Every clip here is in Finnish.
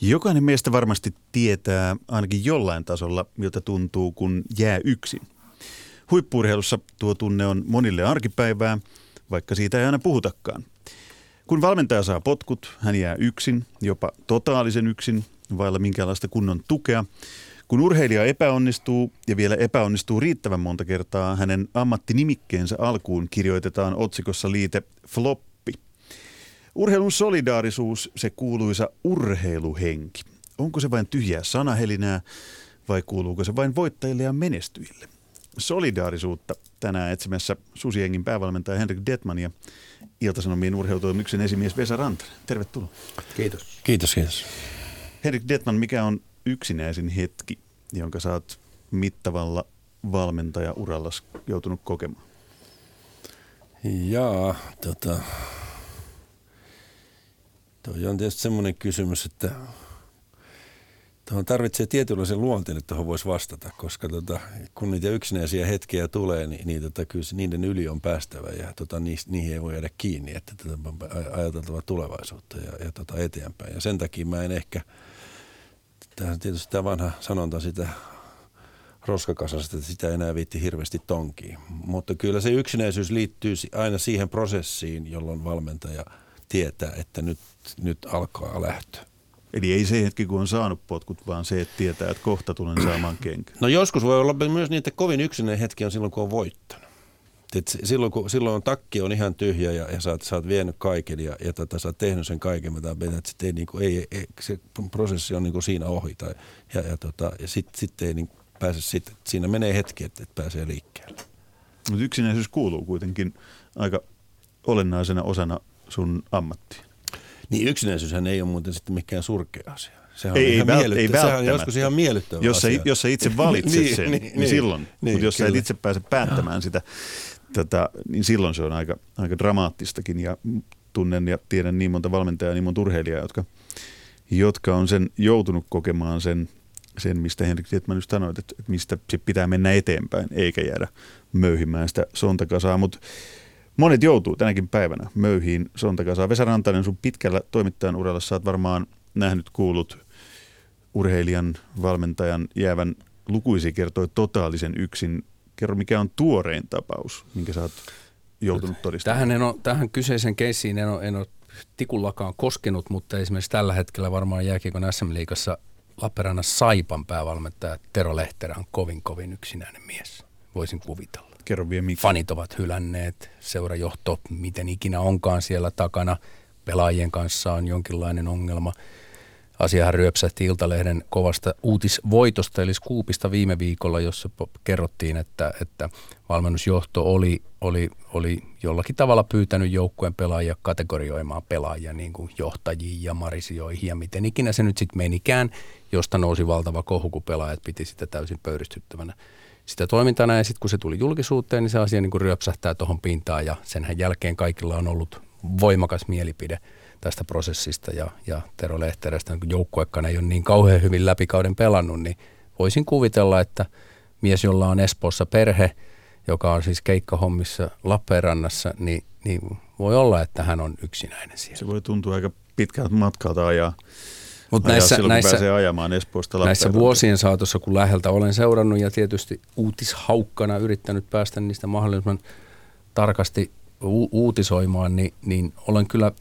Jokainen meistä varmasti tietää ainakin jollain tasolla, miltä tuntuu, kun jää yksin. Huippurheilussa tuo tunne on monille arkipäivää, vaikka siitä ei aina puhutakaan. Kun valmentaja saa potkut, hän jää yksin, jopa totaalisen yksin, vailla minkäänlaista kunnon tukea. Kun urheilija epäonnistuu ja vielä epäonnistuu riittävän monta kertaa, hänen ammattinimikkeensä alkuun kirjoitetaan otsikossa liite flop Urheilun solidaarisuus, se kuuluisa urheiluhenki. Onko se vain tyhjää sanahelinää vai kuuluuko se vain voittajille ja menestyjille? Solidaarisuutta tänään etsimässä Susiengin päävalmentaja Henrik Detman ja Iltasanomien urheilutoimuksen esimies Vesa Rantanen. Tervetuloa. Kiitos. Kiitos, kiitos. Henrik Detman, mikä on yksinäisin hetki, jonka saat mittavalla valmentaja-uralla joutunut kokemaan? Jaa, tota, Tuo on tietysti semmoinen kysymys, että tuohon tarvitsee tietynlaisen luonteen, että tuohon voisi vastata, koska tota, kun niitä yksinäisiä hetkiä tulee, niin, niin tota, kyllä niiden yli on päästävä ja tota, niihin ei voi jäädä kiinni, että tota, ajateltava tulevaisuutta ja, ja tota, eteenpäin. Ja sen takia mä en ehkä, tähän tietysti tämä vanha sanonta sitä roskakasasta, että sitä enää viitti hirveästi tonkiin. Mutta kyllä se yksinäisyys liittyy aina siihen prosessiin, jolloin valmentaja – tietää, että nyt, nyt alkaa lähtö. Eli ei se hetki, kun on saanut potkut, vaan se, että tietää, että kohta tulen saamaan kenkä. No joskus voi olla myös niin, että kovin yksinäinen hetki on silloin, kun on voittanut. Et silloin, kun, silloin takki on ihan tyhjä ja, ja sä, oot, sä oot vienyt kaiken ja, ja tota, sä oot tehnyt sen kaiken, mitä että sit ei, niin kuin, ei, ei, se prosessi on niin kuin siinä ohi. Tai, ja, ja, tota, ja sitten sit ei niin pääse, sit, siinä menee hetki, että, että pääsee liikkeelle. Mutta yksinäisyys kuuluu kuitenkin aika olennaisena osana sun ammattiin. Niin yksinäisyyshän ei ole muuten sitten mikään surkea asia. Sehän ei, on ihan ei Sehän on joskus ihan miellyttävä jos asia. Sä, jos sä itse valitset niin, sen, niin, niin, niin silloin. Niin, Mutta jos kyllä. sä et itse pääse päättämään sitä, tota, niin silloin se on aika, aika dramaattistakin. Ja tunnen ja tiedän niin monta valmentajaa ja niin monta urheilijaa, jotka, jotka on sen joutunut kokemaan sen, sen mistä Henrik Tietman just sanoi, että, että mistä se pitää mennä eteenpäin, eikä jäädä möyhimään sitä sontakasaa. Mutta Monet joutuu tänäkin päivänä möyhiin sontakasaan. Vesa Rantanen, sun pitkällä toimittajan uralla sä oot varmaan nähnyt, kuullut urheilijan, valmentajan jäävän lukuisia kertoi totaalisen yksin. Kerro, mikä on tuorein tapaus, minkä sä oot joutunut todistamaan? Tähän, en ole, tähän kyseisen keissiin en ole, en ole tikullakaan koskenut, mutta esimerkiksi tällä hetkellä varmaan jääkiekon SM-liigassa Lappeenrannan Saipan päävalmentaja Tero Lehterä on kovin kovin yksinäinen mies, voisin kuvitella. Kerro vielä mikä. Fanit ovat hylänneet, seurajohto, miten ikinä onkaan siellä takana. Pelaajien kanssa on jonkinlainen ongelma. Asiahan ryöpsähti Iltalehden kovasta uutisvoitosta, eli Skuupista viime viikolla, jossa kerrottiin, että, että valmennusjohto oli, oli, oli jollakin tavalla pyytänyt joukkueen pelaajia kategorioimaan pelaajia niin kuin johtajiin ja marisioihin ja miten ikinä se nyt sitten menikään, josta nousi valtava kohu, kun pelaajat piti sitä täysin pöyristyttävänä sitä toimintana ja sitten kun se tuli julkisuuteen, niin se asia niin kuin ryöpsähtää tuohon pintaan ja sen jälkeen kaikilla on ollut voimakas mielipide tästä prosessista ja, ja Tero Lehterestä, kun joukkuekaan ei ole niin kauhean hyvin läpikauden pelannut, niin voisin kuvitella, että mies, jolla on Espoossa perhe, joka on siis keikkahommissa Lappeenrannassa, niin, niin voi olla, että hän on yksinäinen siellä. Se voi tuntua aika pitkältä matkalta ja mutta näissä, silloin, näissä, ajamaan Espoosta näissä vuosien saatossa, kun läheltä olen seurannut ja tietysti uutishaukkana yrittänyt päästä niistä mahdollisimman tarkasti u- uutisoimaan, niin, niin olen kyllä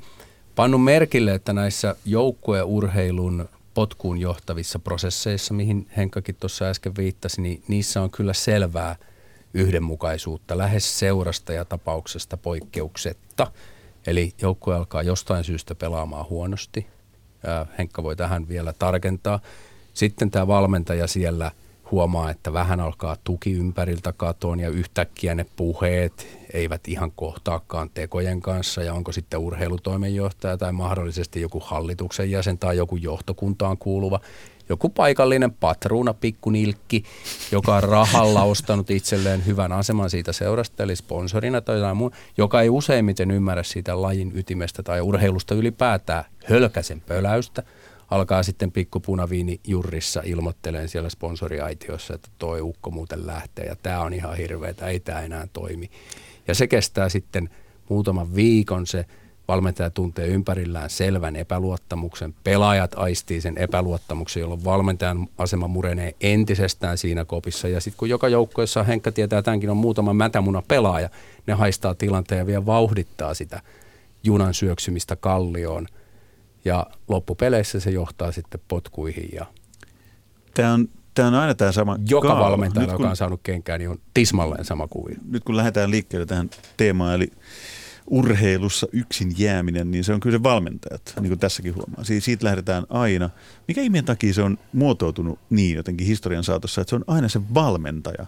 pannut merkille, että näissä joukkueurheilun potkuun johtavissa prosesseissa, mihin Henkkakin tuossa äsken viittasi, niin niissä on kyllä selvää yhdenmukaisuutta lähes seurasta ja tapauksesta poikkeuksetta. Eli joukkue alkaa jostain syystä pelaamaan huonosti, Henkka voi tähän vielä tarkentaa. Sitten tämä valmentaja siellä huomaa, että vähän alkaa tuki ympäriltä katoon ja yhtäkkiä ne puheet eivät ihan kohtaakaan tekojen kanssa ja onko sitten urheilutoimenjohtaja tai mahdollisesti joku hallituksen jäsen tai joku johtokuntaan kuuluva joku paikallinen patruuna, pikkunilkki, joka on rahalla ostanut itselleen hyvän aseman siitä seurasta, eli sponsorina tai jotain muu, joka ei useimmiten ymmärrä siitä lajin ytimestä tai urheilusta ylipäätään hölkäsen pöläystä, alkaa sitten pikkupunaviini jurrissa ilmoitteleen siellä sponsoriaitiossa, että toi ukko muuten lähtee ja tämä on ihan hirveä, ei tämä enää toimi. Ja se kestää sitten muutaman viikon se valmentaja tuntee ympärillään selvän epäluottamuksen, pelaajat aistii sen epäluottamuksen, jolloin valmentajan asema murenee entisestään siinä kopissa. Ja sitten kun joka joukkueessa Henkka tietää, että tämänkin on muutama mätämuna pelaaja, ne haistaa tilanteen ja vielä vauhdittaa sitä junan syöksymistä kallioon. Ja loppupeleissä se johtaa sitten potkuihin. Ja Tämä on, tämä on aina tämä sama joka kaava. valmentaja, Nyt joka on saanut kenkään, niin on tismalleen sama kuvio. nyt kun lähdetään liikkeelle tähän teemaan, eli urheilussa yksin jääminen, niin se on kyllä se valmentajat, niin kuin tässäkin huomaa. Si- siitä lähdetään aina. Mikä ihmeen takia se on muotoutunut niin jotenkin historian saatossa, että se on aina se valmentaja,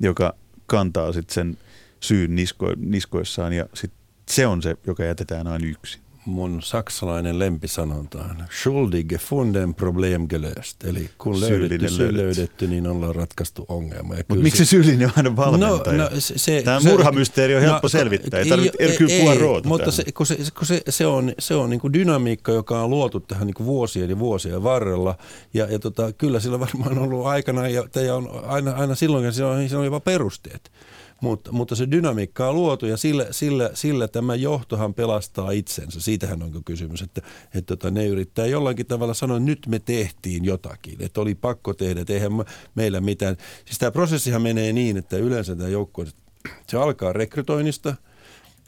joka kantaa sitten sen syyn nisko- niskoissaan ja sit se on se, joka jätetään aina yksin. Mun saksalainen lempisanonta on Schuldig gefunden problem gelöst. Eli kun löydetty, syy löydetty. niin ollaan ratkaistu ongelma. Mutta miksi se syyllinen on aina valmentaja? No, no, se, Tämä se- murhamysteeri on helppo selvittää, ei tarvitse Hercule Poirota Mutta se, kun se, kun se, se on, se on niin kuin dynamiikka, joka on luotu tähän niin kuin vuosien ja vuosien varrella. Ja, ja tota, kyllä sillä varmaan on ollut aikana, ja, ja on aina, aina silloin, siellä on, siellä on jopa perusteet. Mutta, mutta se dynamiikka on luotu ja sillä, sillä, sillä tämä johtohan pelastaa itsensä. Siitähän on kysymys, että, että tota, ne yrittää jollakin tavalla sanoa, että nyt me tehtiin jotakin. Että oli pakko tehdä, että eihän me- meillä mitään. Siis tämä prosessihan menee niin, että yleensä tämä joukkue, se alkaa rekrytoinnista –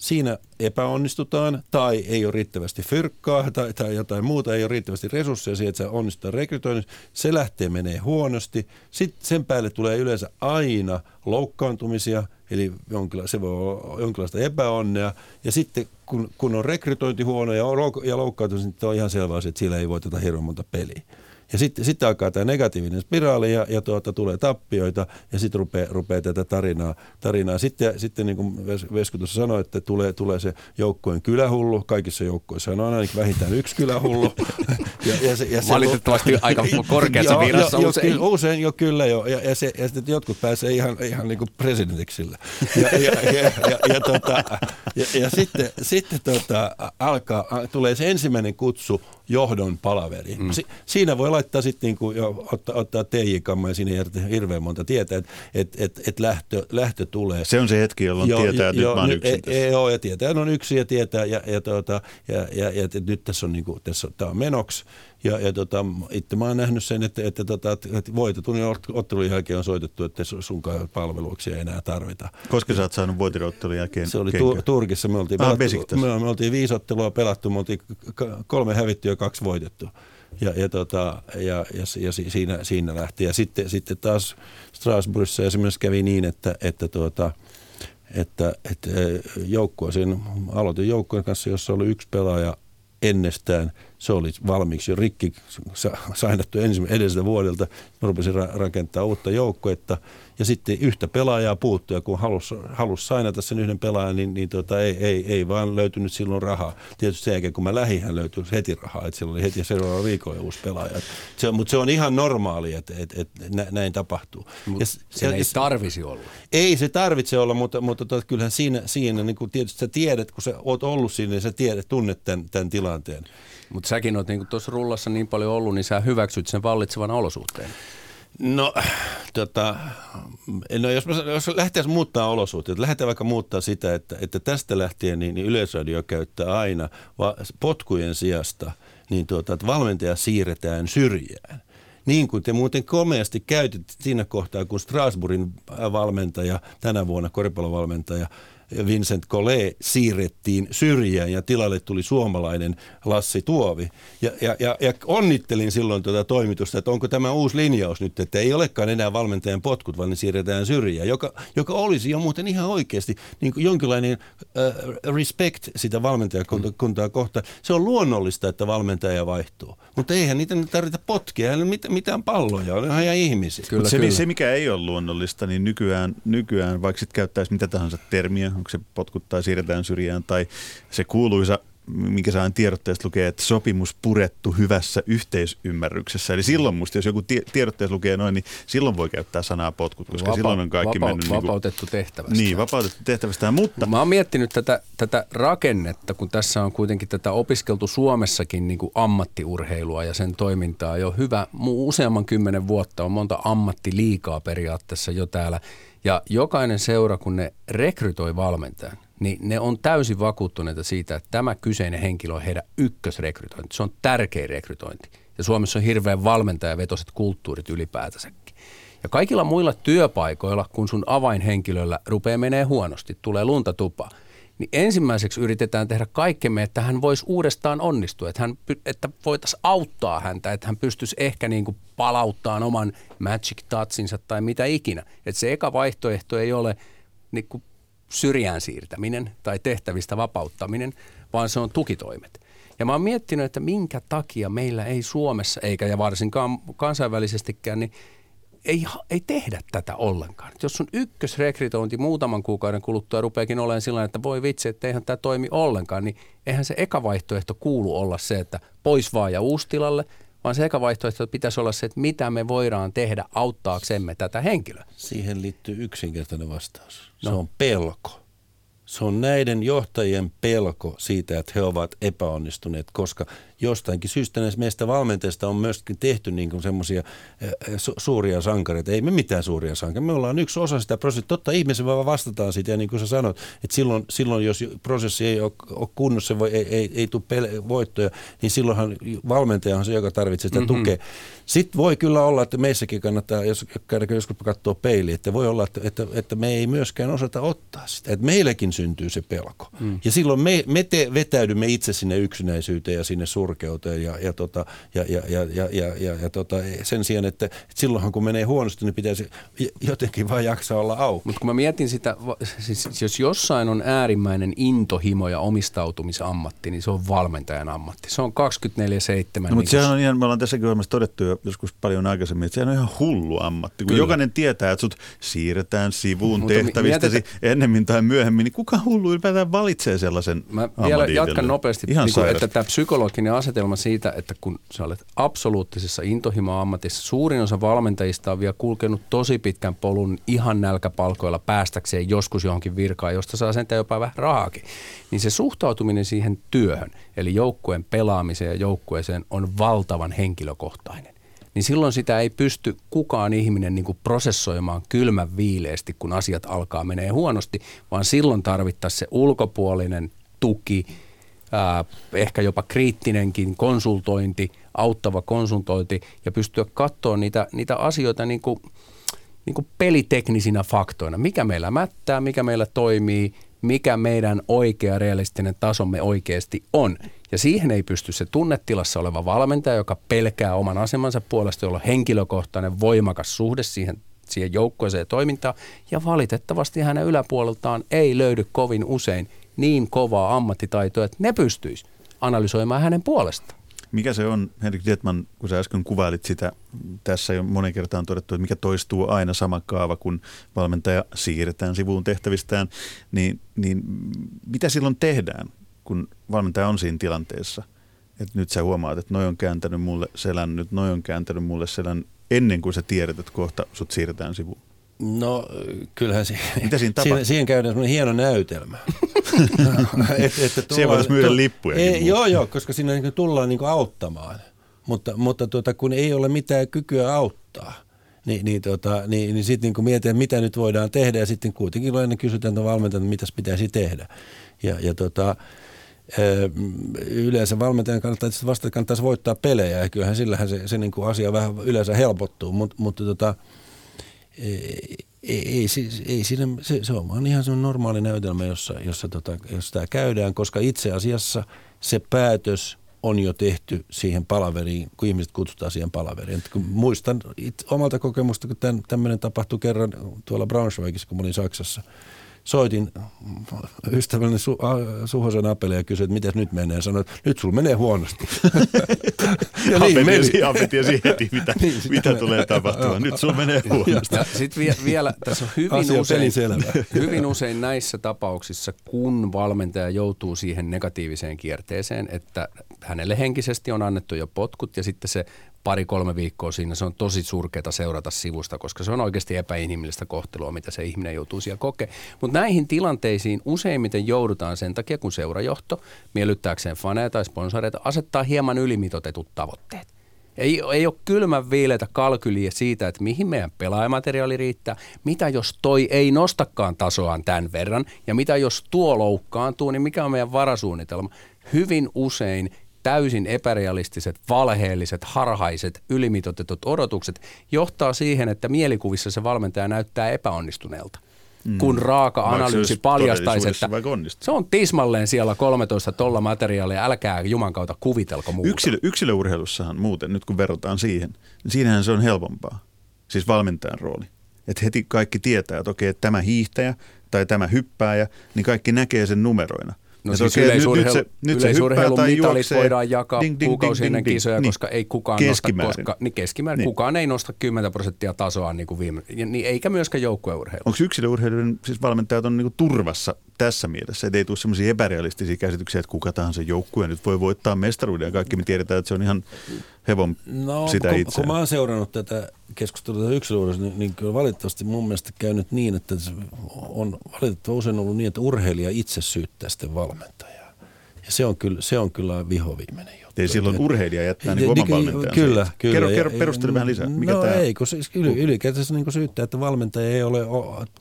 siinä epäonnistutaan tai ei ole riittävästi fyrkkaa tai, tai jotain muuta, ei ole riittävästi resursseja siihen, että se onnistutaan rekrytoinnissa, se lähtee menee huonosti. Sitten sen päälle tulee yleensä aina loukkaantumisia, eli jonkinla, se voi olla jonkinlaista epäonnea. Ja sitten kun, kun on rekrytointi huono ja, louk- ja loukkaantumisia, niin on ihan selvä asia, että siellä ei voiteta hirveän monta peliä. Ja sitten, sitten alkaa tämä negatiivinen spiraali ja, ja tuota, tulee tappioita ja sitten rupeaa, rupeaa tätä tarinaa. tarinaa. Sitten, sitten niin kuin Ves- Vesku tuossa sanoi, että tulee, tulee se joukkojen kylähullu. Kaikissa joukkoissa on ainakin vähintään yksi kylähullu. ja, ja se, ja se, Valitettavasti aika korkeassa virassa jo, usein. Jo, kyllä, usein jo kyllä jo. Ja, ja, se, ja sitten jotkut pääsee ihan, ihan niin kuin presidentiksi sillä. Ja, ja, ja, ja, ja, tota, ja, ja sitten, sitten tota, alkaa, tulee se ensimmäinen kutsu johdon palaveri. Mm. Si, siinä voi laittaa sitten niin kuin jo, ottaa, ottaa TJ-kamma ja siinä ei hirveän monta tietää, että et, et, et lähtö, lähtö tulee. Se on se hetki, jolloin tietää, että nyt mä oon nyt- yksin e- tässä. e- Joo, ja tietää, että on yksi ja tietää, ja, ja, tuota, ja, ja, ja, että nyt tässä on, niin kuin, tässä on, tämä on menoksi. Ja, ja tota, itse mä oon nähnyt sen, että, että, tota, että voitetun ja ottelun jälkeen on soitettu, että sun- sunkaan palveluksia ei enää tarvita. Koska sä oot saanut voitiroottelun jälkeen Se oli tu- Turkissa, me oltiin, Ah, pelattu, me, me oltiin viisi ottelua pelattu, me oltiin kolme hävitty ja kaksi voitettu. Ja, ja, tota, ja, ja, ja si- siinä, siinä lähti. Ja sitten, sitten taas Strasbourgissa esimerkiksi kävi niin, että, että, tuota, että, että joukkue, sen aloitin joukkueen kanssa, jossa oli yksi pelaaja ennestään. Se oli valmiiksi jo rikki sa- sainattu ensimmäisen edelliseltä vuodelta. Mä rupesin ra- rakentaa uutta joukkuetta ja sitten yhtä pelaajaa puuttui ja kun halusi, halusi sainata sen yhden pelaajan, niin, niin tota, ei, ei, ei, vaan löytynyt silloin rahaa. Tietysti sen jälkeen kun mä lähdin, hän löytyi heti rahaa, että siellä oli heti seuraava viikolla uusi pelaaja. Se, mutta se on ihan normaali, että, että, että nä- näin tapahtuu. Ja- ei s- tarvisi olla. ei se tarvitse olla, mutta, mutta tota, kyllähän siinä, siinä niin kuin tietysti sä tiedät, kun sä oot ollut siinä, niin sä tiedät, tunnet tämän, tämän tilanteen. Mutta säkin oot niin tuossa rullassa niin paljon ollut, niin sä hyväksyt sen vallitsevan olosuhteen. No, tota, no jos, jos lähtee muuttaa olosuhteita, lähdetään vaikka muuttaa sitä, että, että tästä lähtien niin, niin Yleisradio käyttää aina va, potkujen sijasta, niin tuota, että valmentaja siirretään syrjään. Niin kuin te muuten komeasti käytitte siinä kohtaa, kun Strasbourgin valmentaja, tänä vuonna koripallovalmentaja Vincent Collet siirrettiin syrjään ja tilalle tuli suomalainen Lassi Tuovi. Ja, ja, ja, ja onnittelin silloin tuota toimitusta, että onko tämä uusi linjaus nyt, että ei olekaan enää valmentajan potkut, vaan ne siirretään syrjään, joka, joka olisi jo muuten ihan oikeasti niin kuin jonkinlainen äh, respect sitä valmentajakuntaa kohtaan. Se on luonnollista, että valmentaja vaihtuu, mutta eihän niitä tarvita potkia, ei ole mit- mitään palloja, on ihan ihmisiä. Kyllä, se, kyllä. se, mikä ei ole luonnollista, niin nykyään, nykyään vaikka sitten käyttäisi mitä tahansa termiä, onko se potkut tai siirretään syrjään, tai se kuuluisa, minkä saan tiedotteesta lukee, että sopimus purettu hyvässä yhteisymmärryksessä. Eli silloin musta, jos joku tie- tiedotteessa lukee noin, niin silloin voi käyttää sanaa potkut, koska Vapa- silloin on kaikki vapa- mennyt... niinku- Vapautettu tehtävästä. Niin, vapautettu tehtävästään, mutta Mä oon miettinyt tätä, tätä rakennetta, kun tässä on kuitenkin tätä opiskeltu Suomessakin niin kuin ammattiurheilua ja sen toimintaa jo hyvä, useamman kymmenen vuotta on monta ammattiliikaa periaatteessa jo täällä. Ja jokainen seura, kun ne rekrytoi valmentajan, niin ne on täysin vakuuttuneita siitä, että tämä kyseinen henkilö on heidän ykkösrekrytointi. Se on tärkein rekrytointi. Ja Suomessa on hirveän valmentajavetoiset kulttuurit ylipäätänsäkin. Ja kaikilla muilla työpaikoilla, kun sun avainhenkilöllä rupeaa menee huonosti, tulee lunta tupa, niin ensimmäiseksi yritetään tehdä kaikkemme, että hän voisi uudestaan onnistua, että, hän, että voitaisiin auttaa häntä, että hän pystyisi ehkä niin kuin palauttaa oman magic touchinsa tai mitä ikinä. Että se eka vaihtoehto ei ole niin kuin syrjään siirtäminen tai tehtävistä vapauttaminen, vaan se on tukitoimet. Ja mä oon miettinyt, että minkä takia meillä ei Suomessa, eikä ja varsinkaan kansainvälisestikään, niin ei, ei tehdä tätä ollenkaan. Jos sun ykkösrekrytointi muutaman kuukauden kuluttua rupeakin olemaan sillä että voi vitsi, että eihän tämä toimi ollenkaan, niin eihän se eka vaihtoehto kuulu olla se, että pois vaan ja uustilalle, vaan se eka vaihtoehto pitäisi olla se, että mitä me voidaan tehdä auttaaksemme tätä henkilöä. Siihen liittyy yksinkertainen vastaus. Se no. on pelko. Se on näiden johtajien pelko siitä, että he ovat epäonnistuneet, koska jostainkin syystä näistä meistä valmentajista on myöskin tehty niin kuin semmoisia su- suuria sankareita. Ei me mitään suuria sankareita. Me ollaan yksi osa sitä prosessia. Totta ihmisen vaan vastataan siitä ja niin kuin sä sanot, että silloin, silloin jos prosessi ei ole, ole kunnossa, voi, ei, ei, ei tule pele- voittoja, niin silloinhan valmentaja on se, joka tarvitsee sitä mm-hmm. tukea. Sitten voi kyllä olla, että meissäkin kannattaa, jos käydään joskus katsoa peiliin, että voi olla, että, että, että me ei myöskään osata ottaa sitä. Että meillekin syntyy se pelko. Mm. Ja silloin me, me te, vetäydymme itse sinne yksinäisyyteen ja sinne sur surkeuteen ja, ja, tota, ja, ja, ja, ja, ja, ja, ja tota, sen sijaan, että, että silloinhan kun menee huonosti, niin pitäisi jotenkin vain jaksaa olla auki. Mutta kun mä mietin sitä, siis jos jossain on äärimmäinen intohimo ja omistautumisammatti, niin se on valmentajan ammatti. Se on 24-7. No, mutta sehän on ihan, me ollaan tässäkin ohjelmassa todettu jo joskus paljon aikaisemmin, että sehän on ihan hullu ammatti. Kun Kyllä. jokainen tietää, että sut siirretään sivuun mutta tehtävistäsi mietit, ennemmin tai myöhemmin, niin kuka hullu ylipäätään valitsee sellaisen Mä vielä jatkan nopeasti, ihan niin kuin, että tämä psykologinen asetelma siitä, että kun sä olet absoluuttisessa intohimo-ammatissa, suurin osa valmentajista on vielä kulkenut tosi pitkän polun ihan nälkäpalkoilla päästäkseen joskus johonkin virkaan, josta saa sentään jopa vähän rahaakin. Niin se suhtautuminen siihen työhön, eli joukkueen pelaamiseen ja joukkueeseen on valtavan henkilökohtainen niin silloin sitä ei pysty kukaan ihminen niin prosessoimaan kylmän viileesti, kun asiat alkaa menee huonosti, vaan silloin tarvittaisiin se ulkopuolinen tuki, ehkä jopa kriittinenkin konsultointi, auttava konsultointi ja pystyä katsoa niitä, niitä asioita niin kuin, niin kuin peliteknisinä faktoina. Mikä meillä mättää, mikä meillä toimii, mikä meidän oikea realistinen tasomme oikeasti on. Ja siihen ei pysty se tunnetilassa oleva valmentaja, joka pelkää oman asemansa puolesta, jolla on henkilökohtainen voimakas suhde siihen, siihen joukkueeseen toimintaan. Ja valitettavasti hänen yläpuoleltaan ei löydy kovin usein niin kovaa ammattitaitoa, että ne pystyisi analysoimaan hänen puolestaan. Mikä se on, Henrik Dietman, kun sä äsken kuvailit sitä, tässä jo monen kertaan todettu, että mikä toistuu aina sama kaava, kun valmentaja siirretään sivuun tehtävistään, niin, niin mitä silloin tehdään, kun valmentaja on siinä tilanteessa? Että nyt sä huomaat, että noi on kääntänyt mulle selän, nyt noi on kääntänyt mulle selän, ennen kuin sä tiedät, että kohta sut siirretään sivuun. No kyllähän se, Mitä siinä tapahtuu? Siihen, siihen käydään semmoinen hieno näytelmä. et, että tullaan, Siihen voitaisiin myydä lippuja. Joo, joo, koska siinä niin tullaan niin auttamaan. Mutta, mutta tuota, kun ei ole mitään kykyä auttaa, niin, niin, tota, niin, niin sitten niin mietitään, mitä nyt voidaan tehdä. Ja sitten kuitenkin aina kysytään valmentajalta, mitä pitäisi tehdä. Ja, ja tota, yleensä valmentajan kannattaa vasta kannattaisi voittaa pelejä. Ja kyllähän sillähän se, se niin kuin asia vähän yleensä helpottuu. Mut, mutta tota, ei, ei, ei siinä, se, se on vaan ihan semmoinen normaali näytelmä, jossa, jossa, tota, jossa tämä käydään, koska itse asiassa se päätös on jo tehty siihen palaveriin, kun ihmiset kutsutaan siihen palaveriin. Et kun muistan it, omalta kokemusta, kun tämmöinen tapahtui kerran tuolla Braunschweigissa, kun olin Saksassa – soitin ystävälleni Su, Suhosen Apelle ja kysyin, että miten nyt menee. Sanoin, että nyt sulla menee huonosti. ja niin meni. Ape tiesi heti, mitä, niin, mitä tulee tapahtumaan. Nyt sulla menee huonosti. Sitten vie, vielä, tässä on hyvin usein, hyvin usein näissä tapauksissa, kun valmentaja joutuu siihen negatiiviseen kierteeseen, että hänelle henkisesti on annettu jo potkut ja sitten se pari-kolme viikkoa siinä, se on tosi surkeata seurata sivusta, koska se on oikeasti epäinhimillistä kohtelua, mitä se ihminen joutuu siellä kokemaan. Mutta näihin tilanteisiin useimmiten joudutaan sen takia, kun seurajohto miellyttääkseen faneja tai sponsoreita asettaa hieman ylimitotetut tavoitteet. Ei, ei ole kylmän viileitä kalkyliä siitä, että mihin meidän pelaajamateriaali riittää, mitä jos toi ei nostakaan tasoaan tämän verran, ja mitä jos tuo loukkaantuu, niin mikä on meidän varasuunnitelma. Hyvin usein täysin epärealistiset, valheelliset, harhaiset, ylimitotetut odotukset johtaa siihen, että mielikuvissa se valmentaja näyttää epäonnistuneelta. Mm. kun raaka analyysi paljastaisi, että se on tismalleen siellä 13 tolla materiaalia, älkää juman kautta kuvitelko muuta. Yksilö, yksilöurheilussahan muuten, nyt kun verrataan siihen, niin siinähän se on helpompaa, siis valmentajan rooli. Että heti kaikki tietää, että okei, että tämä hiihtäjä tai tämä hyppääjä, niin kaikki näkee sen numeroina. No siis okay, yleisurheilu, nyt, nyt, nyt yleisurheilun mitalit juoksee, voidaan jakaa ding, ding, kuukausi ennen kisoja, niin, koska ei kukaan nosta, koska, niin keskimäärin niin. kukaan ei nosta 10 prosenttia tasoa niin kuin viime, niin, eikä myöskään joukkueurheilu. Onko yksilöurheilun siis valmentajat on niin kuin turvassa tässä mielessä, että ei tule sellaisia epärealistisia käsityksiä, että kuka tahansa joukkue nyt voi voittaa mestaruuden ja kaikki me tiedetään, että se on ihan hevon no, sitä kun, itse. Kun mä oon seurannut tätä keskustelua yksilöurheilusta, niin, niin kyllä valitettavasti mun mielestä käynyt niin, että on valitettavasti usein ollut niin, että urheilija itse syyttää sitten valmentajaa. Ja se on kyllä, se on kyllä vihoviimeinen Ei silloin urheilija jättää niin oman valmentajansa. Kyllä, kyllä. Kerro, kerro perustele vähän lisää. Mikä no tämä? ei, kun siis yli, ylikäytössä niin syyttää, että valmentaja ei ole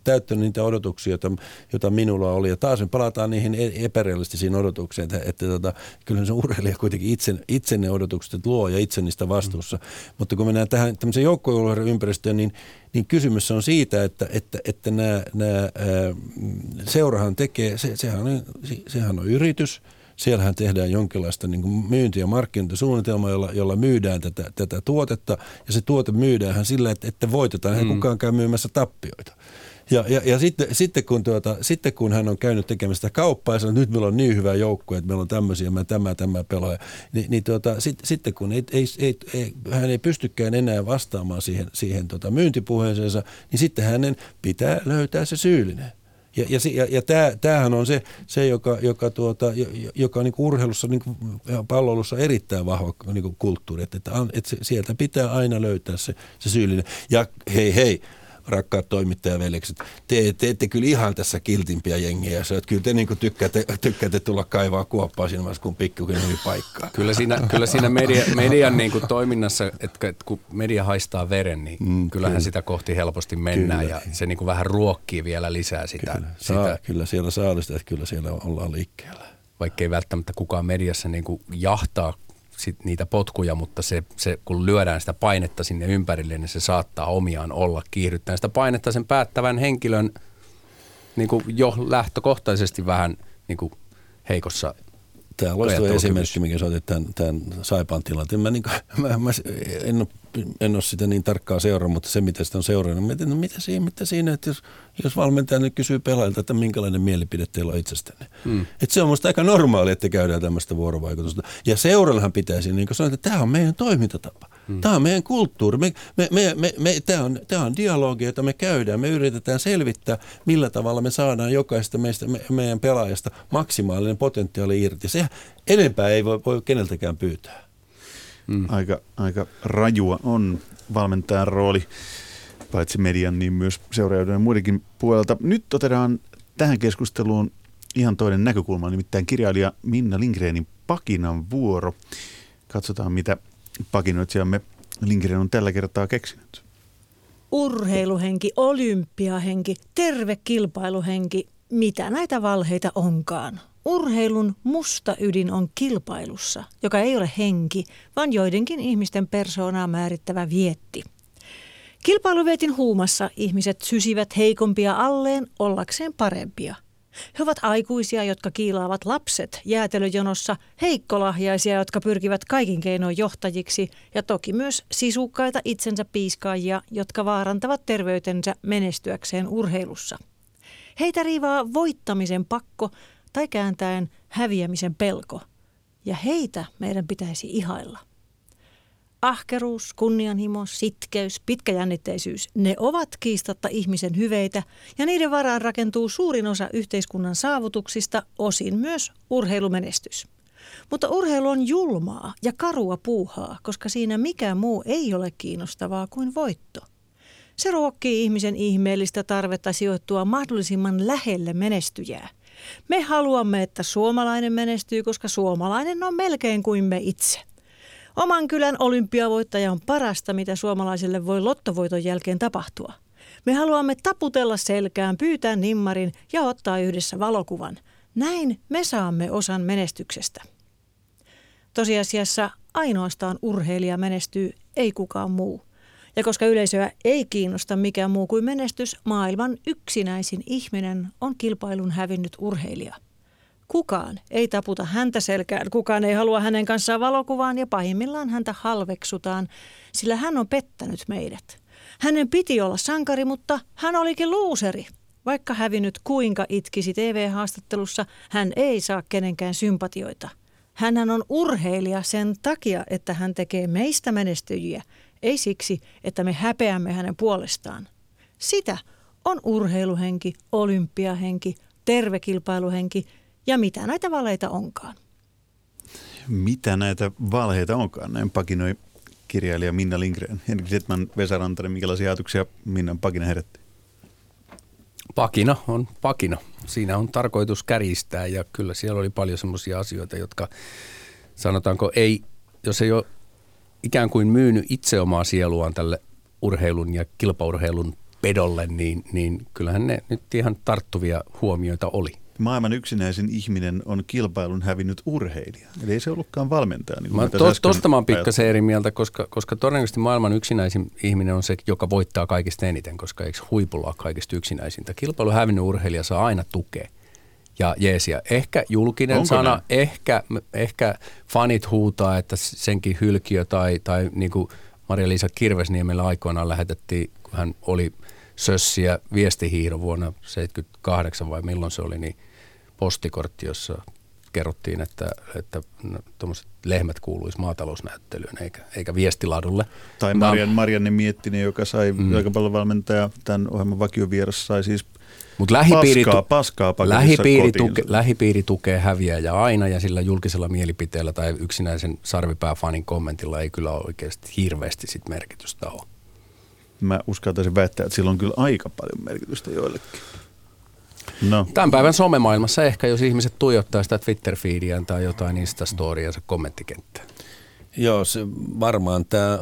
täyttänyt niitä odotuksia, joita, joita minulla oli. Ja taas me palataan niihin e- epärealistisiin odotuksiin, että, että tota, kyllä se urheilija kuitenkin itse, itse ne odotukset luo ja itse niistä vastuussa. Mm. Mutta kun mennään tähän tämmöiseen joukkojen ympäristöön, niin, niin kysymys on siitä, että, että, että nämä, nämä seurahan tekee, se, sehän, on, sehän on yritys – siellähän tehdään jonkinlaista niin kuin myynti- ja markkinointisuunnitelmaa, jolla, jolla myydään tätä, tätä tuotetta. Ja se tuote myydään sillä, että, että voitetaan. Mm. kukaan käy myymässä tappioita. Ja, ja, ja sitten, sitten, kun tuota, sitten kun hän on käynyt tekemästä kauppaa ja sanoo, että nyt meillä on niin hyvä joukko, että meillä on tämmöisiä, mä tämä, tämä pelaaja, niin, niin tuota, sit, sitten kun ei, ei, ei, ei, hän ei pystykään enää vastaamaan siihen, siihen tuota myyntipuheeseensa, niin sitten hänen pitää löytää se syyllinen. Ja, ja, ja, ja tämä, tämähän on se, se joka, joka, tuota, joka on niin urheilussa, niin palloilussa erittäin vahva niin kulttuuri, että, että, että sieltä pitää aina löytää se, se syyllinen. Ja hei hei, rakkaat toimittajaveljekset, te, te ette kyllä ihan tässä kiltimpiä jengiä. Se, että kyllä te niin tykkäätte, tykkäätte tulla kaivaa kuoppaa siinä vaiheessa, kun pikkukin hyvin paikkaa. Kyllä siinä, kyllä siinä media, median niin kuin toiminnassa, että kun media haistaa veren, niin mm, kyllähän kyllä. sitä kohti helposti mennään kyllä. ja se niin kuin vähän ruokkii vielä lisää sitä. Kyllä, Saa, sitä. kyllä siellä saalista, että kyllä siellä ollaan liikkeellä. Vaikka ei välttämättä kukaan mediassa niin kuin jahtaa sit niitä potkuja, mutta se, se, kun lyödään sitä painetta sinne ympärille, niin se saattaa omiaan olla kiihdyttäen sitä painetta sen päättävän henkilön niin kuin jo lähtökohtaisesti vähän niin kuin heikossa Tämä on loistava esimerkki, mikä sä otit tämän, tämän Saipan tilanteen. Mä, niin kuin, mä, mä en, ole, en ole sitä niin tarkkaa seurannut, mutta se mitä sitä on seurannut, mietin, no mitä siinä, mitä siinä että jos, jos valmentaja nyt kysyy pelaajilta, että minkälainen mielipide teillä on itsestänne. Hmm. Että se on musta aika normaali, että käydään tämmöistä vuorovaikutusta. Ja seurallahan pitäisi niin sanoa, että tämä on meidän toimintatapa. Hmm. Tämä on meidän kulttuuri. Me, me, me, me, me, tämä, on, tämä on dialogi, jota me käydään. Me yritetään selvittää, millä tavalla me saadaan jokaista meistä, me, meidän pelaajasta maksimaalinen potentiaali irti. Se enempää ei voi, voi keneltäkään pyytää. Hmm. Aika, aika rajua on valmentajan rooli, paitsi median, niin myös seuraajoiden ja muidenkin puolelta. Nyt otetaan tähän keskusteluun ihan toinen näkökulma, nimittäin kirjailija Minna Lindgrenin Pakinan vuoro. Katsotaan, mitä pakinoitsijamme Lindgren on tällä kertaa keksinyt. Urheiluhenki, olympiahenki, terve kilpailuhenki, mitä näitä valheita onkaan. Urheilun musta ydin on kilpailussa, joka ei ole henki, vaan joidenkin ihmisten persoonaa määrittävä vietti. Kilpailuvietin huumassa ihmiset sysivät heikompia alleen ollakseen parempia – he ovat aikuisia, jotka kiilaavat lapset jäätelöjonossa, heikkolahjaisia, jotka pyrkivät kaikin keinoin johtajiksi ja toki myös sisukkaita itsensä piiskaajia, jotka vaarantavat terveytensä menestyäkseen urheilussa. Heitä riivaa voittamisen pakko tai kääntäen häviämisen pelko. Ja heitä meidän pitäisi ihailla. Ahkeruus, kunnianhimo, sitkeys, pitkäjännitteisyys, ne ovat kiistatta ihmisen hyveitä ja niiden varaan rakentuu suurin osa yhteiskunnan saavutuksista, osin myös urheilumenestys. Mutta urheilu on julmaa ja karua puuhaa, koska siinä mikään muu ei ole kiinnostavaa kuin voitto. Se ruokkii ihmisen ihmeellistä tarvetta sijoittua mahdollisimman lähelle menestyjää. Me haluamme, että suomalainen menestyy, koska suomalainen on melkein kuin me itse. Oman kylän olympiavoittaja on parasta, mitä suomalaisille voi lottovoiton jälkeen tapahtua. Me haluamme taputella selkään, pyytää nimmarin ja ottaa yhdessä valokuvan. Näin me saamme osan menestyksestä. Tosiasiassa ainoastaan urheilija menestyy, ei kukaan muu. Ja koska yleisöä ei kiinnosta mikään muu kuin menestys, maailman yksinäisin ihminen on kilpailun hävinnyt urheilija. Kukaan ei taputa häntä selkään, kukaan ei halua hänen kanssaan valokuvaan ja pahimmillaan häntä halveksutaan, sillä hän on pettänyt meidät. Hänen piti olla sankari, mutta hän olikin luuseri. Vaikka hävinnyt kuinka itkisi TV-haastattelussa, hän ei saa kenenkään sympatioita. Hänhän on urheilija sen takia, että hän tekee meistä menestyjiä, ei siksi, että me häpeämme hänen puolestaan. Sitä on urheiluhenki, olympiahenki, tervekilpailuhenki ja mitä näitä valeita onkaan. Mitä näitä valheita onkaan? Näin pakinoi kirjailija Minna Lindgren. Henrik Zetman, Vesa Rantanen, minkälaisia ajatuksia Minnan pakina herätti? Pakina on pakina. Siinä on tarkoitus kärjistää ja kyllä siellä oli paljon semmoisia asioita, jotka sanotaanko ei, jos ei ole ikään kuin myynyt itse omaa sieluaan tälle urheilun ja kilpaurheilun pedolle, niin, niin kyllähän ne nyt ihan tarttuvia huomioita oli maailman yksinäisin ihminen on kilpailun hävinnyt urheilija. Eli ei se ollutkaan valmentaja. Niin mä Tuosta mä oon pikkasen eri mieltä, koska, koska todennäköisesti maailman yksinäisin ihminen on se, joka voittaa kaikista eniten, koska eikö huipulla ole kaikista yksinäisintä. Kilpailun hävinnyt urheilija saa aina tukea ja jeesiä. Ehkä julkinen Onko sana, ehkä, ehkä fanit huutaa, että senkin hylkiö tai, tai niin kuin Maria-Liisa Kirvesniemellä aikoinaan lähetettiin, kun hän oli sössiä viestihiiro vuonna 1978 vai milloin se oli, niin postikortti, jossa kerrottiin, että, että tuommoiset lehmät kuuluisi maatalousnäyttelyyn eikä, eikä viestiladulle. Tai Marian, Marianne Miettinen, joka sai mm. valmentaja tämän ohjelman vakiovieras, sai siis Mut lähipiiri, paskaa, paskaa lähipiiri, tuke, lähipiiri tukee häviäjä aina ja sillä julkisella mielipiteellä tai yksinäisen sarvipääfanin kommentilla ei kyllä oikeasti hirveästi sit merkitystä ole. Mä uskaltaisin väittää, että sillä on kyllä aika paljon merkitystä joillekin. No. Tämän päivän somemaailmassa ehkä, jos ihmiset tuijottaa sitä Twitter-feediään tai jotain Insta-storiansa kommenttikenttään. Joo, se varmaan tämä,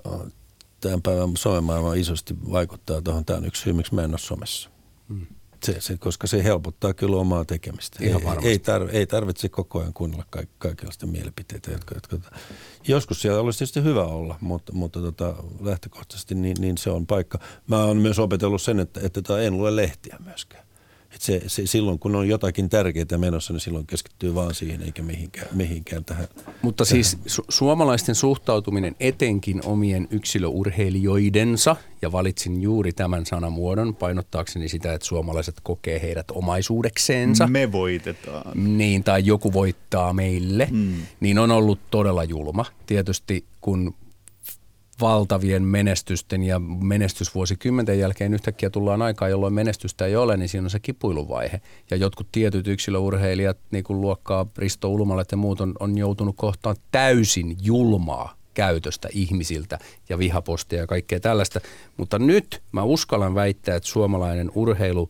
tämän päivän somemaailma isosti vaikuttaa tuohon. Tämä on yksi syy, miksi mä en ole somessa. Hmm. Se, se, koska se helpottaa kyllä omaa tekemistä. Ihan ei, ei, tarv, ei tarvitse koko ajan kuunnella kaik, kaikenlaista mielipiteitä, jotka, jotka, joskus siellä olisi tietysti hyvä olla, mutta, mutta tota, lähtökohtaisesti niin, niin, se on paikka. Mä oon myös opetellut sen, että, että tota, en lue lehtiä myöskään. Et se, se, silloin kun on jotakin tärkeää menossa, niin silloin keskittyy vaan siihen eikä mihinkään, mihinkään tähän. Mutta tähän. siis su- suomalaisten suhtautuminen etenkin omien yksilöurheilijoidensa, ja valitsin juuri tämän sanamuodon painottaakseni sitä, että suomalaiset kokee heidät omaisuudekseensa. Me voitetaan. Niin, tai joku voittaa meille, mm. niin on ollut todella julma. Tietysti kun valtavien menestysten ja menestysvuosikymmenten jälkeen yhtäkkiä tullaan aikaan, jolloin menestystä ei ole, niin siinä on se kipuiluvaihe. Ja jotkut tietyt yksilöurheilijat, niin kuin luokkaa Risto Ulmalet ja muut, on, on joutunut kohtaan täysin julmaa käytöstä ihmisiltä ja vihapostia ja kaikkea tällaista. Mutta nyt mä uskallan väittää, että suomalainen urheilu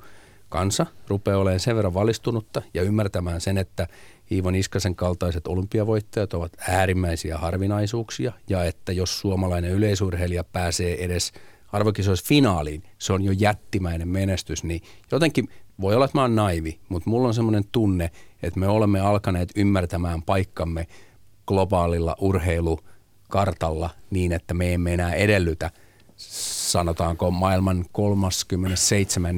kansa rupeaa olemaan sen verran valistunutta ja ymmärtämään sen, että Iivo Niskasen kaltaiset olympiavoittajat ovat äärimmäisiä harvinaisuuksia ja että jos suomalainen yleisurheilija pääsee edes arvokisoissa finaaliin, se on jo jättimäinen menestys, niin jotenkin voi olla, että mä oon naivi, mutta mulla on semmoinen tunne, että me olemme alkaneet ymmärtämään paikkamme globaalilla urheilukartalla niin, että me emme enää edellytä sanotaanko maailman 37.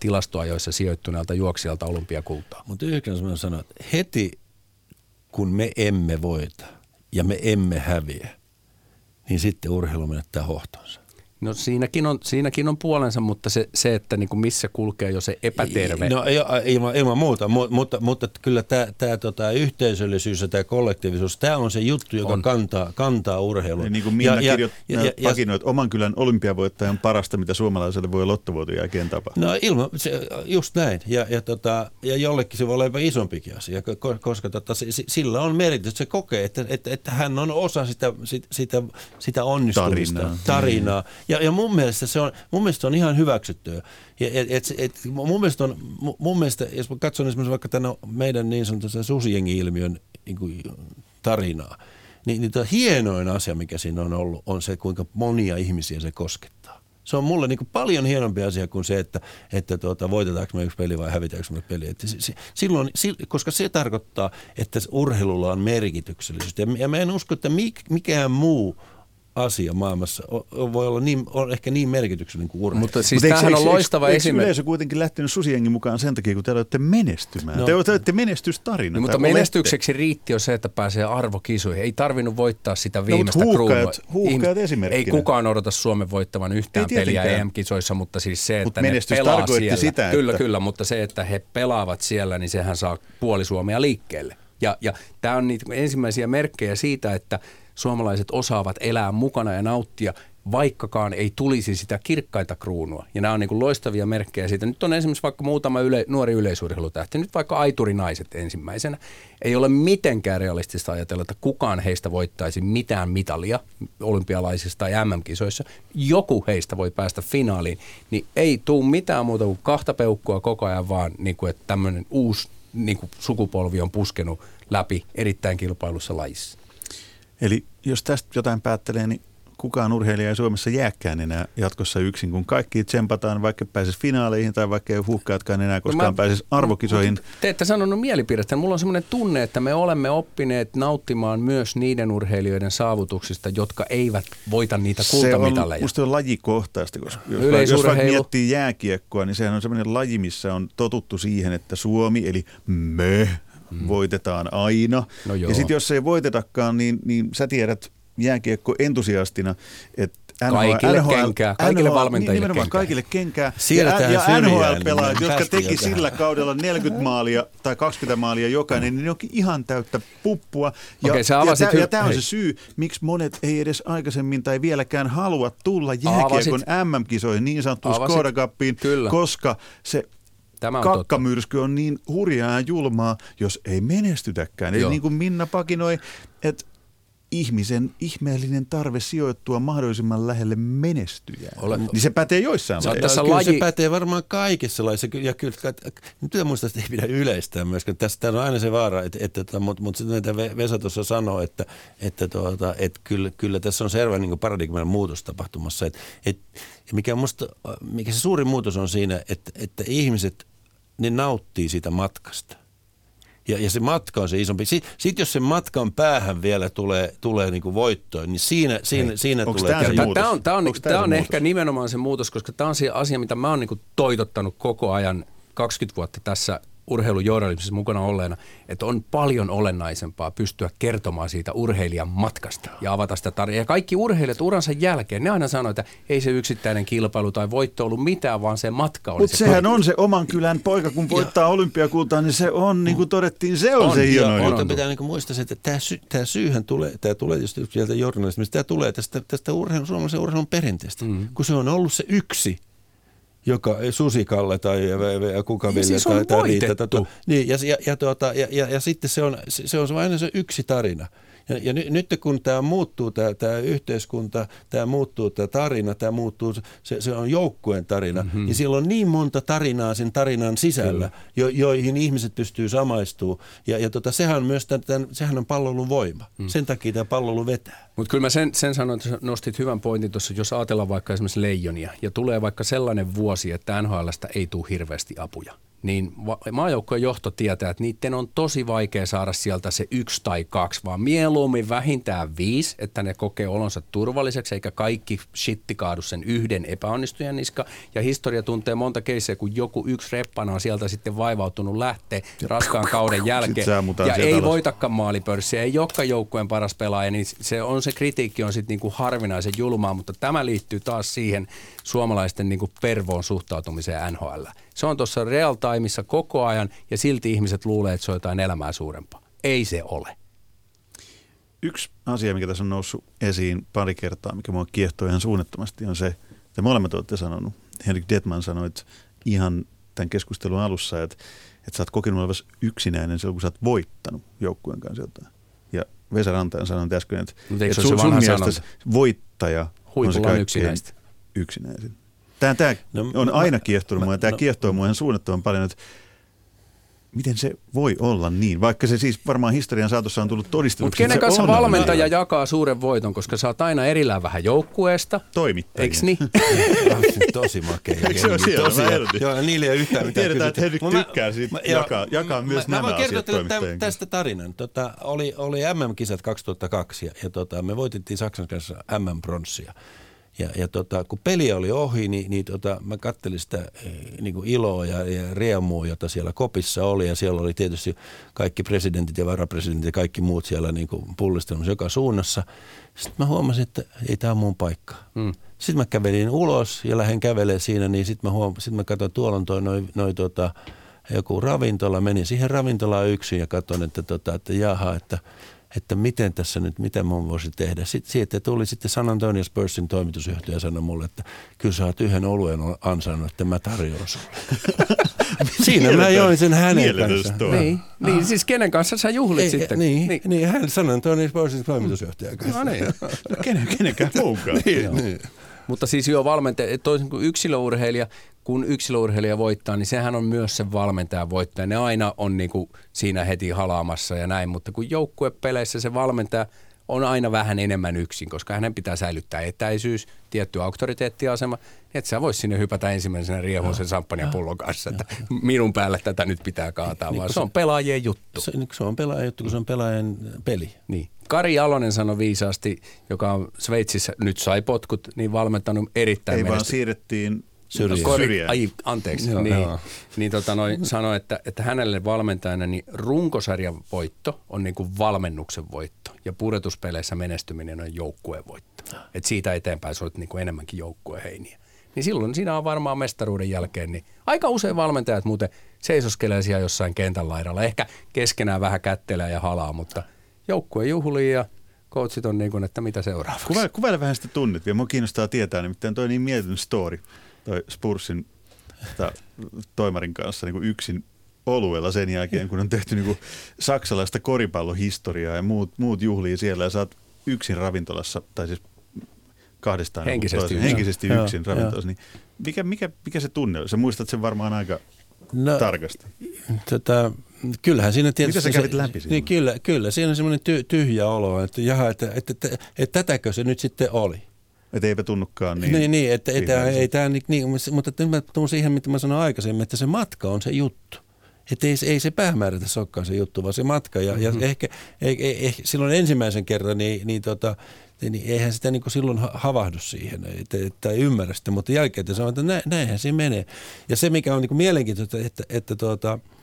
tilastoajoissa sijoittuneelta juoksijalta olympiakultaa. Mutta yhden mä sanon, että heti kun me emme voita ja me emme häviä, niin sitten urheilu menettää hohtonsa. No siinäkin on, siinäkin on puolensa, mutta se, se että niin kuin missä kulkee jo se epäterve. No ilman, ilman muuta, mutta, mutta, mutta kyllä tämä, tämä tota, yhteisöllisyys ja tämä kollektiivisuus, tämä on se juttu, joka on. kantaa, kantaa urheilua. niin kuin Minna ja, ja, ja, pakinoit, oman kylän olympiavoittajan parasta, mitä suomalaiselle voi lottovuoton jälkeen tapahtua. No ilman, se, just näin. Ja, ja, tota, ja jollekin se voi olla isompikin asia, koska tota, se, sillä on merkitys, se kokee, että, että, että hän on osa sitä, sitä, sitä onnistumista, tarinaa. tarinaa. Mm. Ja, ja mun mielestä se on, mun mielestä on ihan hyväksyttyä. Ja, et, et, et, mun, mielestä on, mun mielestä, jos mä katson esimerkiksi vaikka tänä meidän niin sanotusta susijengi-ilmiön niin kuin, tarinaa, Niin, niin tuo hienoin asia, mikä siinä on ollut, on se, kuinka monia ihmisiä se koskettaa. Se on mulle niin kuin paljon hienompi asia kuin se, että, että tuota, voitetaanko me yksi peli vai hävitäänkö me peli. Että se, se, silloin, koska se tarkoittaa, että urheilulla on merkityksellisyyttä. Ja, ja mä en usko, että mik, mikään muu asia maailmassa voi olla niin, on ehkä niin merkityksellinen kuin urheilu. Mutta siis Mutta tämähän on loistava eikö, esimerkki. Eikö kuitenkin lähtenyt susiengin mukaan sen takia, kun te olette menestymään? No. Te olette menestystarina. No, mutta menestykseksi olette. riitti jo se, että pääsee arvokisuihin. Ei tarvinnut voittaa sitä viimeistä no, kruunua. Huuhkajat Ei kukaan odota Suomen voittavan yhtään peliä EM-kisoissa, mutta siis se, että Mut ne pelaa siellä. Sitä, että... Kyllä, kyllä, mutta se, että he pelaavat siellä, niin sehän saa puoli Suomea liikkeelle. Ja, ja tämä on niitä ensimmäisiä merkkejä siitä, että suomalaiset osaavat elää mukana ja nauttia, vaikkakaan ei tulisi sitä kirkkaita kruunua. Ja nämä on niin kuin loistavia merkkejä siitä. Nyt on esimerkiksi vaikka muutama yle, nuori yleisurheilutähti, nyt vaikka aiturinaiset ensimmäisenä. Ei ole mitenkään realistista ajatella, että kukaan heistä voittaisi mitään mitalia olympialaisissa tai MM-kisoissa. Joku heistä voi päästä finaaliin, niin ei tule mitään muuta kuin kahta peukkua koko ajan, vaan niin kuin, että tämmöinen uusi niin kuin sukupolvi on puskenut läpi erittäin kilpailussa lajissa. Eli jos tästä jotain päättelee, niin kukaan urheilija ei Suomessa jääkään enää jatkossa yksin, kun kaikki tsempataan, vaikka pääsisi finaaleihin tai vaikka ei huhkaatkaan enää koskaan no pääsisi arvokisoihin. Te ette sanonut mielipidettä. Mulla on semmoinen tunne, että me olemme oppineet nauttimaan myös niiden urheilijoiden saavutuksista, jotka eivät voita niitä kultamitaleja. Se on, on lajikohtaista, koska jos, jos vaikka miettii jääkiekkoa, niin sehän on semmoinen laji, missä on totuttu siihen, että Suomi, eli me, mm. voitetaan aina. No ja sitten jos ei voitetakaan, niin, niin sä tiedät jääkiekko entusiastina, että NHL, kaikille NHL, kenkää, kaikille NHL, valmentajille niin, kenkää. kaikille kenkää. ja, ja NHL-pelaajat, niin jotka teki jotain. sillä kaudella 40 maalia tai 20 maalia jokainen, niin ne onkin ihan täyttä puppua. Ja, okay, ja, hy- ja tämä on se syy, miksi monet ei edes aikaisemmin tai vieläkään halua tulla jääkiekon MM-kisoihin, niin sanottuun Skoda koska se Tämä on kakkamyrsky on niin hurjaa ja julmaa, jos ei menestytäkään. Eli niin kuin Minna pakinoi, että ihmisen ihmeellinen tarve sijoittua mahdollisimman lähelle menestyjää. Ole, niin se pätee joissain se, lajeissa. Kyllä laji... se pätee varmaan kaikissa lajeissa. Ja kyllä, nyt muista, että ei pidä yleistää myöskään. Tässä on aina se vaara, että, että, että mutta, mutta sitten mitä Vesa tuossa sanoo, että, että, tuota, että kyllä, kyllä tässä on selvä niin paradigman muutos tapahtumassa. Että, että, mikä, musta, mikä se suuri muutos on siinä, että, että ihmiset, ne nauttii siitä matkasta. Ja, ja se matka on se isompi. Sitten jos sen matkan päähän vielä tulee, tulee niin kuin voittoon, niin siinä, siinä, Hei, siinä tulee tämä, tämä, tämä on, tämä on, tämä on ehkä nimenomaan se muutos, koska tämä on se asia, mitä mä oon niin toitottanut koko ajan 20 vuotta tässä urheilujournalismissa mukana olleena, että on paljon olennaisempaa pystyä kertomaan siitä urheilijan matkasta ja avata sitä tarinaa. Ja kaikki urheilijat uransa jälkeen, ne aina sanoo, että ei se yksittäinen kilpailu tai voitto ollut mitään, vaan se matka oli Mutta se sehän on se oman kylän poika, kun voittaa olympiakultaa, niin se on, niin kuin todettiin, se on, on se hieno juttu. Mutta pitää niin muistaa, että tämä, sy, tämä syyhän tulee, tämä tulee just sieltä journalismista, tämä tulee tästä, tästä urheilun, suomalaisen urheilun perinteestä, mm. kun se on ollut se yksi joka Susikalle tai kuka niin, siis tai, tai Riita. Tota, niin, ja, ja, ja, tuota, ja, ja, ja, sitten se on, se on aina se yksi tarina. Ja, ja nyt, nyt kun tämä muuttuu, tämä, tämä yhteiskunta, tämä muuttuu, tämä tarina, tämä muuttuu, se, se on joukkueen tarina, mm-hmm. niin siellä on niin monta tarinaa sen tarinan sisällä, jo, joihin ihmiset pystyy samaistumaan. Ja, ja tota, sehän, on myös tämän, tämän, sehän on pallolun voima. Mm. Sen takia tämä palloilu vetää. Mutta kyllä mä sen, sen sanoin, että nostit hyvän pointin tuossa, jos ajatellaan vaikka esimerkiksi leijonia, ja tulee vaikka sellainen vuosi, että NHLstä ei tule hirveästi apuja niin maajoukkojen johto tietää, että niiden on tosi vaikea saada sieltä se yksi tai kaksi, vaan mieluummin vähintään viisi, että ne kokee olonsa turvalliseksi, eikä kaikki shitti kaadu sen yhden epäonnistujan niska. Ja historia tuntee monta keissejä, kun joku yksi reppana on sieltä sitten vaivautunut lähtee raskaan kauden jälkeen. Ja ei alas. voitakaan maalipörssiä, ei joka joukkueen paras pelaaja, niin se on se kritiikki on sitten niinku harvinaisen julmaa, mutta tämä liittyy taas siihen suomalaisten niinku pervoon suhtautumiseen NHL. Se on tuossa real timeissa koko ajan ja silti ihmiset luulee, että se on jotain elämää suurempaa. Ei se ole. Yksi asia, mikä tässä on noussut esiin pari kertaa, mikä mua kiehtoo ihan suunnattomasti, on se, että molemmat olette sanonut. Henrik Detman sanoi, että ihan tämän keskustelun alussa, että, että sä oot kokenut olevasi yksinäinen silloin, kun sä oot voittanut joukkueen kanssa jotain. Ja Vesa Rantajan sanoi äsken, että, että sun, sun mielestä voittaja on se kaikkein yksinäisin. Tämä, tämä no, on aina kiehtonut no, mua ja tämä no, kiehtoo mua ihan suunnattoman paljon, että miten se voi olla niin, vaikka se siis varmaan historian saatossa on tullut todistetuksi. Mutta kenen kanssa valmentaja jakaa suuren voiton, koska sä oot aina erillään vähän joukkueesta. Toimittaja. Eiks niin? tosi makea. Eikö se ole siellä? Tosi, Mä joo, niillä ei ole yhtään mitään Tiedetään, että Henrik mä- tykkää siitä mä- jakaa, jakaa myös mä, nämä mä asiat tämän- tästä tarinan. Tota, oli, oli MM-kisat 2002 ja, ja tota, me voitettiin Saksan kanssa MM-pronssia. Ja, ja tota, kun peli oli ohi, niin, niin tota, mä kattelin sitä eh, niin kuin iloa ja, ja riemua, jota siellä kopissa oli. Ja siellä oli tietysti kaikki presidentit ja varapresidentit ja kaikki muut siellä niin kuin pullistelmassa joka suunnassa. Sitten mä huomasin, että ei tämä ole mun paikka. Mm. Sitten mä kävelin ulos ja lähden kävelemään siinä, niin sitten mä, huom- sit mä katsoin, tuolla on toi, noi, noi, tota, joku ravintola. Menin siihen ravintolaan yksin ja katsoin, että, tota, että jaha, että, että miten tässä nyt, mitä mun voisi tehdä. Sitten siitä tuli sitten San Antonio Spursin toimitusjohtaja ja sanoi mulle, että kyllä sä oot yhden oluen ansainnut, että mä tarjoan sulle. Siinä mä join sen hänen Mieletön kanssaan. story. niin, niin, siis kenen kanssa sä juhlit Ei, sitten? niin, niin. niin, hän San Antonio Spursin toimitusjohtajan kanssa. No niin. Kenen, kenenkään muunkaan. Niin, niin. Mutta siis joo, valmentaja, toisin kuin yksilöurheilija, kun yksilöurheilija voittaa, niin sehän on myös sen valmentajan voittaja. Ne aina on niin kuin siinä heti halaamassa ja näin, mutta kun joukkuepeleissä se valmentaja on aina vähän enemmän yksin, koska hänen pitää säilyttää etäisyys, tietty auktoriteettiasema, niin että sä vois sinne hypätä ensimmäisenä riehuun sen samppanjapullon kanssa, että minun päälle tätä nyt pitää kaataa, Niin, vaan se on pelaajien juttu. Se, niin, se on pelaajan juttu, kun se on pelaajan peli. Niin. Kari Jalonen sanoi viisaasti, joka on Sveitsissä, nyt sai potkut, niin valmentanut erittäin Ei vaan menesty- siirrettiin Syrjään. Kori, syrjään. ai, anteeksi. Joo, niin, joo. niin tota noin, sanoi, että, että hänelle valmentajana niin runkosarjan voitto on niin kuin valmennuksen voitto ja pudotuspeleissä menestyminen on joukkueen voitto. Et siitä eteenpäin sä olet niin kuin enemmänkin joukkueheiniä. Niin silloin siinä on varmaan mestaruuden jälkeen, niin aika usein valmentajat muuten seisoskelee siellä jossain kentän laidalla. Ehkä keskenään vähän kättelee ja halaa, mutta joukkue juhlii ja coachit on niin kuin, että mitä seuraavaksi. Kuvaile, kuvaile vähän sitä tunnet vielä. Mua kiinnostaa tietää, nimittäin toi niin mietityn story, toi Spursin tota, toimarin kanssa niin kuin yksin oluella sen jälkeen, kun on tehty niin kuin saksalaista koripallohistoriaa ja muut, muut juhlii siellä ja sä oot yksin ravintolassa, tai siis kahdestaan Henkisesti toisen- yksin. henkisesti Joo, yksin joo. ravintolassa. Niin mikä, mikä, mikä se tunne oli? Sä muistat sen varmaan aika No, tarkasti. Tota, kyllähän siinä tietysti... Mitä sä kävit se- läpi siinä? Niin, kyllä, kyllä, siinä on semmoinen ty, tyhjä olo, että, jaha, että, että, että, että, että tätäkö se nyt sitten oli. Että eipä tunnukaan niin. Niin, niin, että, että ei tämä niin, niin, mutta nyt mä tuun siihen, mitä mä sanoin aikaisemmin, että se matka on se juttu. Että ei, se- ei se päämäärä tässä olekaan se juttu, vaan se matka. Ja, Mm-hmm. ja ehkä, ei, ei, ei, silloin ensimmäisen kerran, niin, niin, tota, niin eihän sitä niin kuin silloin ha- havahdu siihen, että, että ymmärrä sitä, mutta jälkeen se on, että nä, näinhän se menee. Ja se, mikä on niin kuin mielenkiintoista, että, että tuota, että,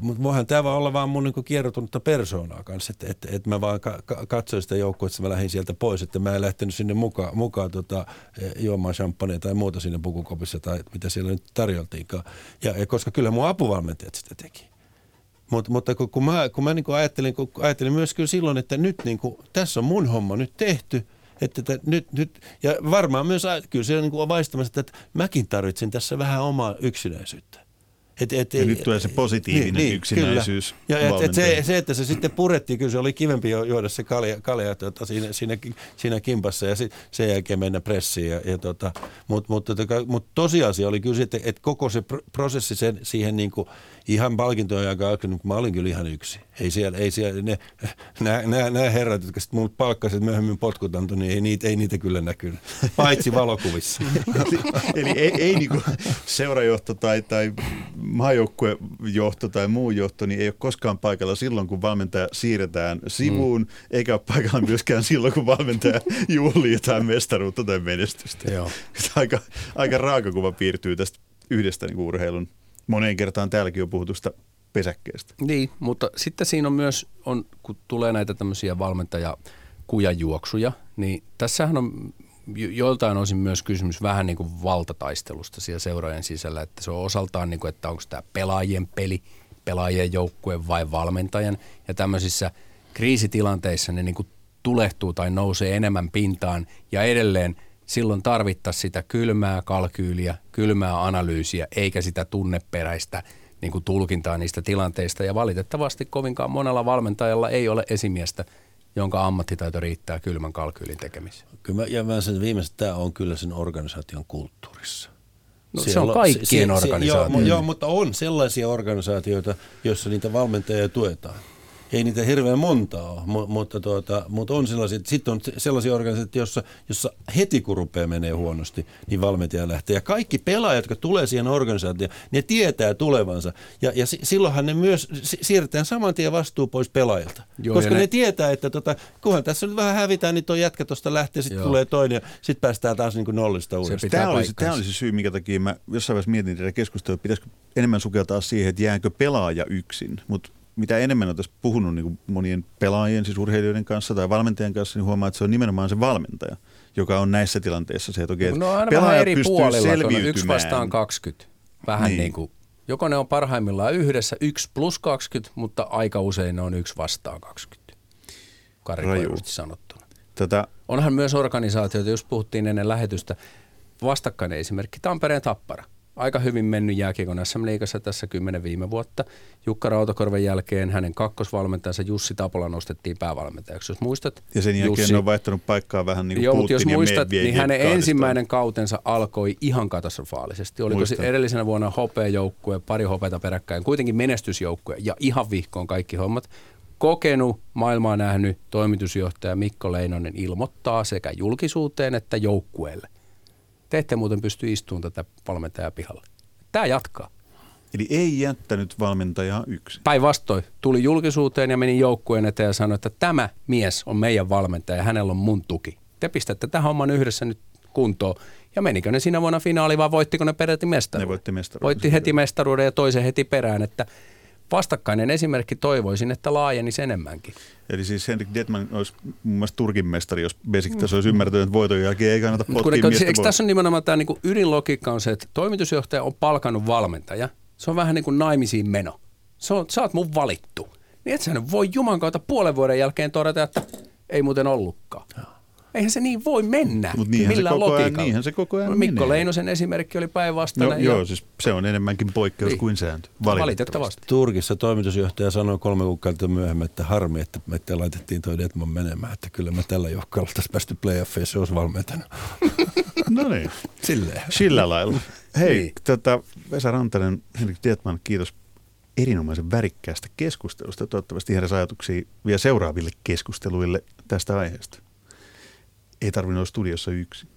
mutta voihan tämä olla vaan mun niin kierrotunutta persoonaa kanssa, että, että, että mä vaan ka- ka- katsoin sitä joukkoa, että mä lähdin sieltä pois, että mä en lähtenyt sinne mukaan, mukaan tota, eh, juomaan champagnea tai muuta siinä pukukopissa tai mitä siellä nyt tarjoltiinkaan. Ja, ja koska kyllä mun apuvalmentajat sitä teki. Mut, mutta kun, kun mä, kun mä niin ajattelin, kun ajattelin myös kyllä silloin, että nyt niin kuin, tässä on mun homma nyt tehty, että, että nyt, nyt, ja varmaan myös kyllä se niin kuin on vaistamassa, että mäkin tarvitsen tässä vähän omaa yksinäisyyttä. Et, et, Ja nyt tulee se positiivinen yksinäisyys Niin, Kyllä. Ja et, et se, se, että se sitten purettiin, kyllä se oli kivempi juoda se kalja, kalja tuota, siinä, siinä, siinä kimpassa ja sit, sen jälkeen mennä pressiin. Ja, ja tota, Mutta mut, mut tosiasia oli kyllä se, että, koko se pr- prosessi sen, siihen niin kuin, ihan palkintojen aikaan, kun mä olin kyllä ihan yksi. Ei siellä, ei siellä, ne, nämä, herrat, jotka sitten mulle palkkasivat myöhemmin potkut antoi, niin ei niitä, ei niitä kyllä näkynyt. Paitsi valokuvissa. eli, eli ei, ei niinku seurajohto tai, tai maajoukkuejohto tai muu johto niin ei ole koskaan paikalla silloin, kun valmentaja siirretään sivuun, mm. eikä ole paikalla myöskään silloin, kun valmentaja juhlii jotain mestaruutta tai menestystä. Joo. Aika, aika raaka kuva piirtyy tästä yhdestä niin urheilun moneen kertaan täälläkin on puhutusta pesäkkeestä. Niin, mutta sitten siinä on myös, on, kun tulee näitä tämmöisiä valmentajakujajuoksuja, niin tässähän on jo- joiltain osin myös kysymys vähän niin kuin valtataistelusta siellä seuraajan sisällä, että se on osaltaan niin kuin, että onko tämä pelaajien peli, pelaajien joukkue vai valmentajan, ja tämmöisissä kriisitilanteissa ne niin kuin tulehtuu tai nousee enemmän pintaan, ja edelleen silloin tarvittaisiin sitä kylmää kalkyyliä, kylmää analyysiä, eikä sitä tunneperäistä niin kuin tulkintaa niistä tilanteista. Ja valitettavasti kovinkaan monella valmentajalla ei ole esimiestä, jonka ammattitaito riittää kylmän kalkyylin tekemiseen. Kyllä mä, ja mä sen viimeiset, tämä on kyllä sen organisaation kulttuurissa. No, se on kaikkien organisaatioita. Joo, joo, mutta on sellaisia organisaatioita, joissa niitä valmentajia tuetaan ei niitä hirveän montaa ole, mutta, tuota, mutta on sellaisia, sitten on sellaisia organisaatioita, jossa, jossa heti kun rupeaa menee huonosti, niin valmentaja lähtee. Ja kaikki pelaajat, jotka tulee siihen organisaatioon, ne tietää tulevansa. Ja, ja silloinhan ne myös siirretään saman tien vastuu pois pelaajilta. Joo, koska ne, ne tietää, että tota, kunhan tässä nyt vähän hävitään, niin tuo jätkä tuosta lähtee, sitten tulee toinen ja sitten päästään taas niin kuin nollista uudestaan. Tämä olisi, tämä olisi syy, minkä takia mä jossain vaiheessa mietin tätä keskustelua, pitäisikö enemmän sukeltaa siihen, että jäänkö pelaaja yksin. Mutta mitä enemmän on tässä puhunut niin monien pelaajien, siis urheilijoiden kanssa tai valmentajan kanssa, niin huomaa, että se on nimenomaan se valmentaja, joka on näissä tilanteissa se, että okei, no, aina pelaaja eri pystyy selviytymään. Yksi vastaan 20. Vähän niin. niin kuin, joko ne on parhaimmillaan yhdessä yksi plus 20, mutta aika usein ne on yksi vastaan 20. Karikoidusti sanottuna. Tätä... Onhan myös organisaatioita, jos puhuttiin ennen lähetystä, vastakkainen esimerkki, Tampereen Tappara – aika hyvin mennyt jääkiekon SM-liigassa tässä kymmenen viime vuotta. Jukka Rautakorven jälkeen hänen kakkosvalmentajansa Jussi Tapola nostettiin päävalmentajaksi, jos muistat. Ja sen jälkeen Jussi, ne on vaihtanut paikkaa vähän niin kuin Joo, mutta jos muistat, niin hänen ensimmäinen kautensa alkoi ihan katastrofaalisesti. Oliko Muistan. se edellisenä vuonna hopeajoukkue, pari hopeita peräkkäin, kuitenkin menestysjoukkue ja ihan vihkoon kaikki hommat. Kokenut, maailmaa nähnyt toimitusjohtaja Mikko Leinonen ilmoittaa sekä julkisuuteen että joukkueelle te ette muuten pysty istumaan tätä valmentajaa pihalle. Tämä jatkaa. Eli ei jättänyt valmentajaa yksin. Päinvastoin. Tuli julkisuuteen ja meni joukkueen eteen ja sanoi, että tämä mies on meidän valmentaja ja hänellä on mun tuki. Te pistätte tähän homman yhdessä nyt kuntoon. Ja menikö ne siinä vuonna finaali vai voittiko ne peräti mestaruuden? Ne voitti mestaruuden. Voitti heti mestaruuden ja toisen heti perään, että vastakkainen esimerkki toivoisin, että laajenisi enemmänkin. Eli siis Henrik Detman olisi mun mielestä Turkin mestari, jos Besiktas olisi ymmärtänyt, että voiton jälkeen ei kannata potkia kun, miestä Eikö tässä on nimenomaan tämä niin ydinlogiikka on se, että toimitusjohtaja on palkannut valmentaja. Se on vähän niin kuin naimisiin meno. Se on, sä oot mun valittu. Niin et sä voi Juman kautta puolen vuoden jälkeen todeta, että ei muuten ollutkaan. Eihän se niin voi mennä Mut niinhän millään se koko ajan, niinhän se koko ajan Mikko menee. Leinosen esimerkki oli päinvastainen. No, joo, siis se on enemmänkin poikkeus niin. kuin sääntö. Valitettavasti. Valitettavasti. Turkissa toimitusjohtaja sanoi kolme kuukautta myöhemmin, että harmi, että me laitettiin toi Detman menemään, että kyllä me tällä johkalla oltaisiin päästy playoffeissa, olisi valmentana. no niin. Silleen. Sillä lailla. Hei, niin. tota, Vesa Rantanen, Henrik Detman, kiitos erinomaisen värikkäästä keskustelusta. Toivottavasti heräsi ajatuksia vielä seuraaville keskusteluille tästä aiheesta ei tarvinnut olla studiossa yksi.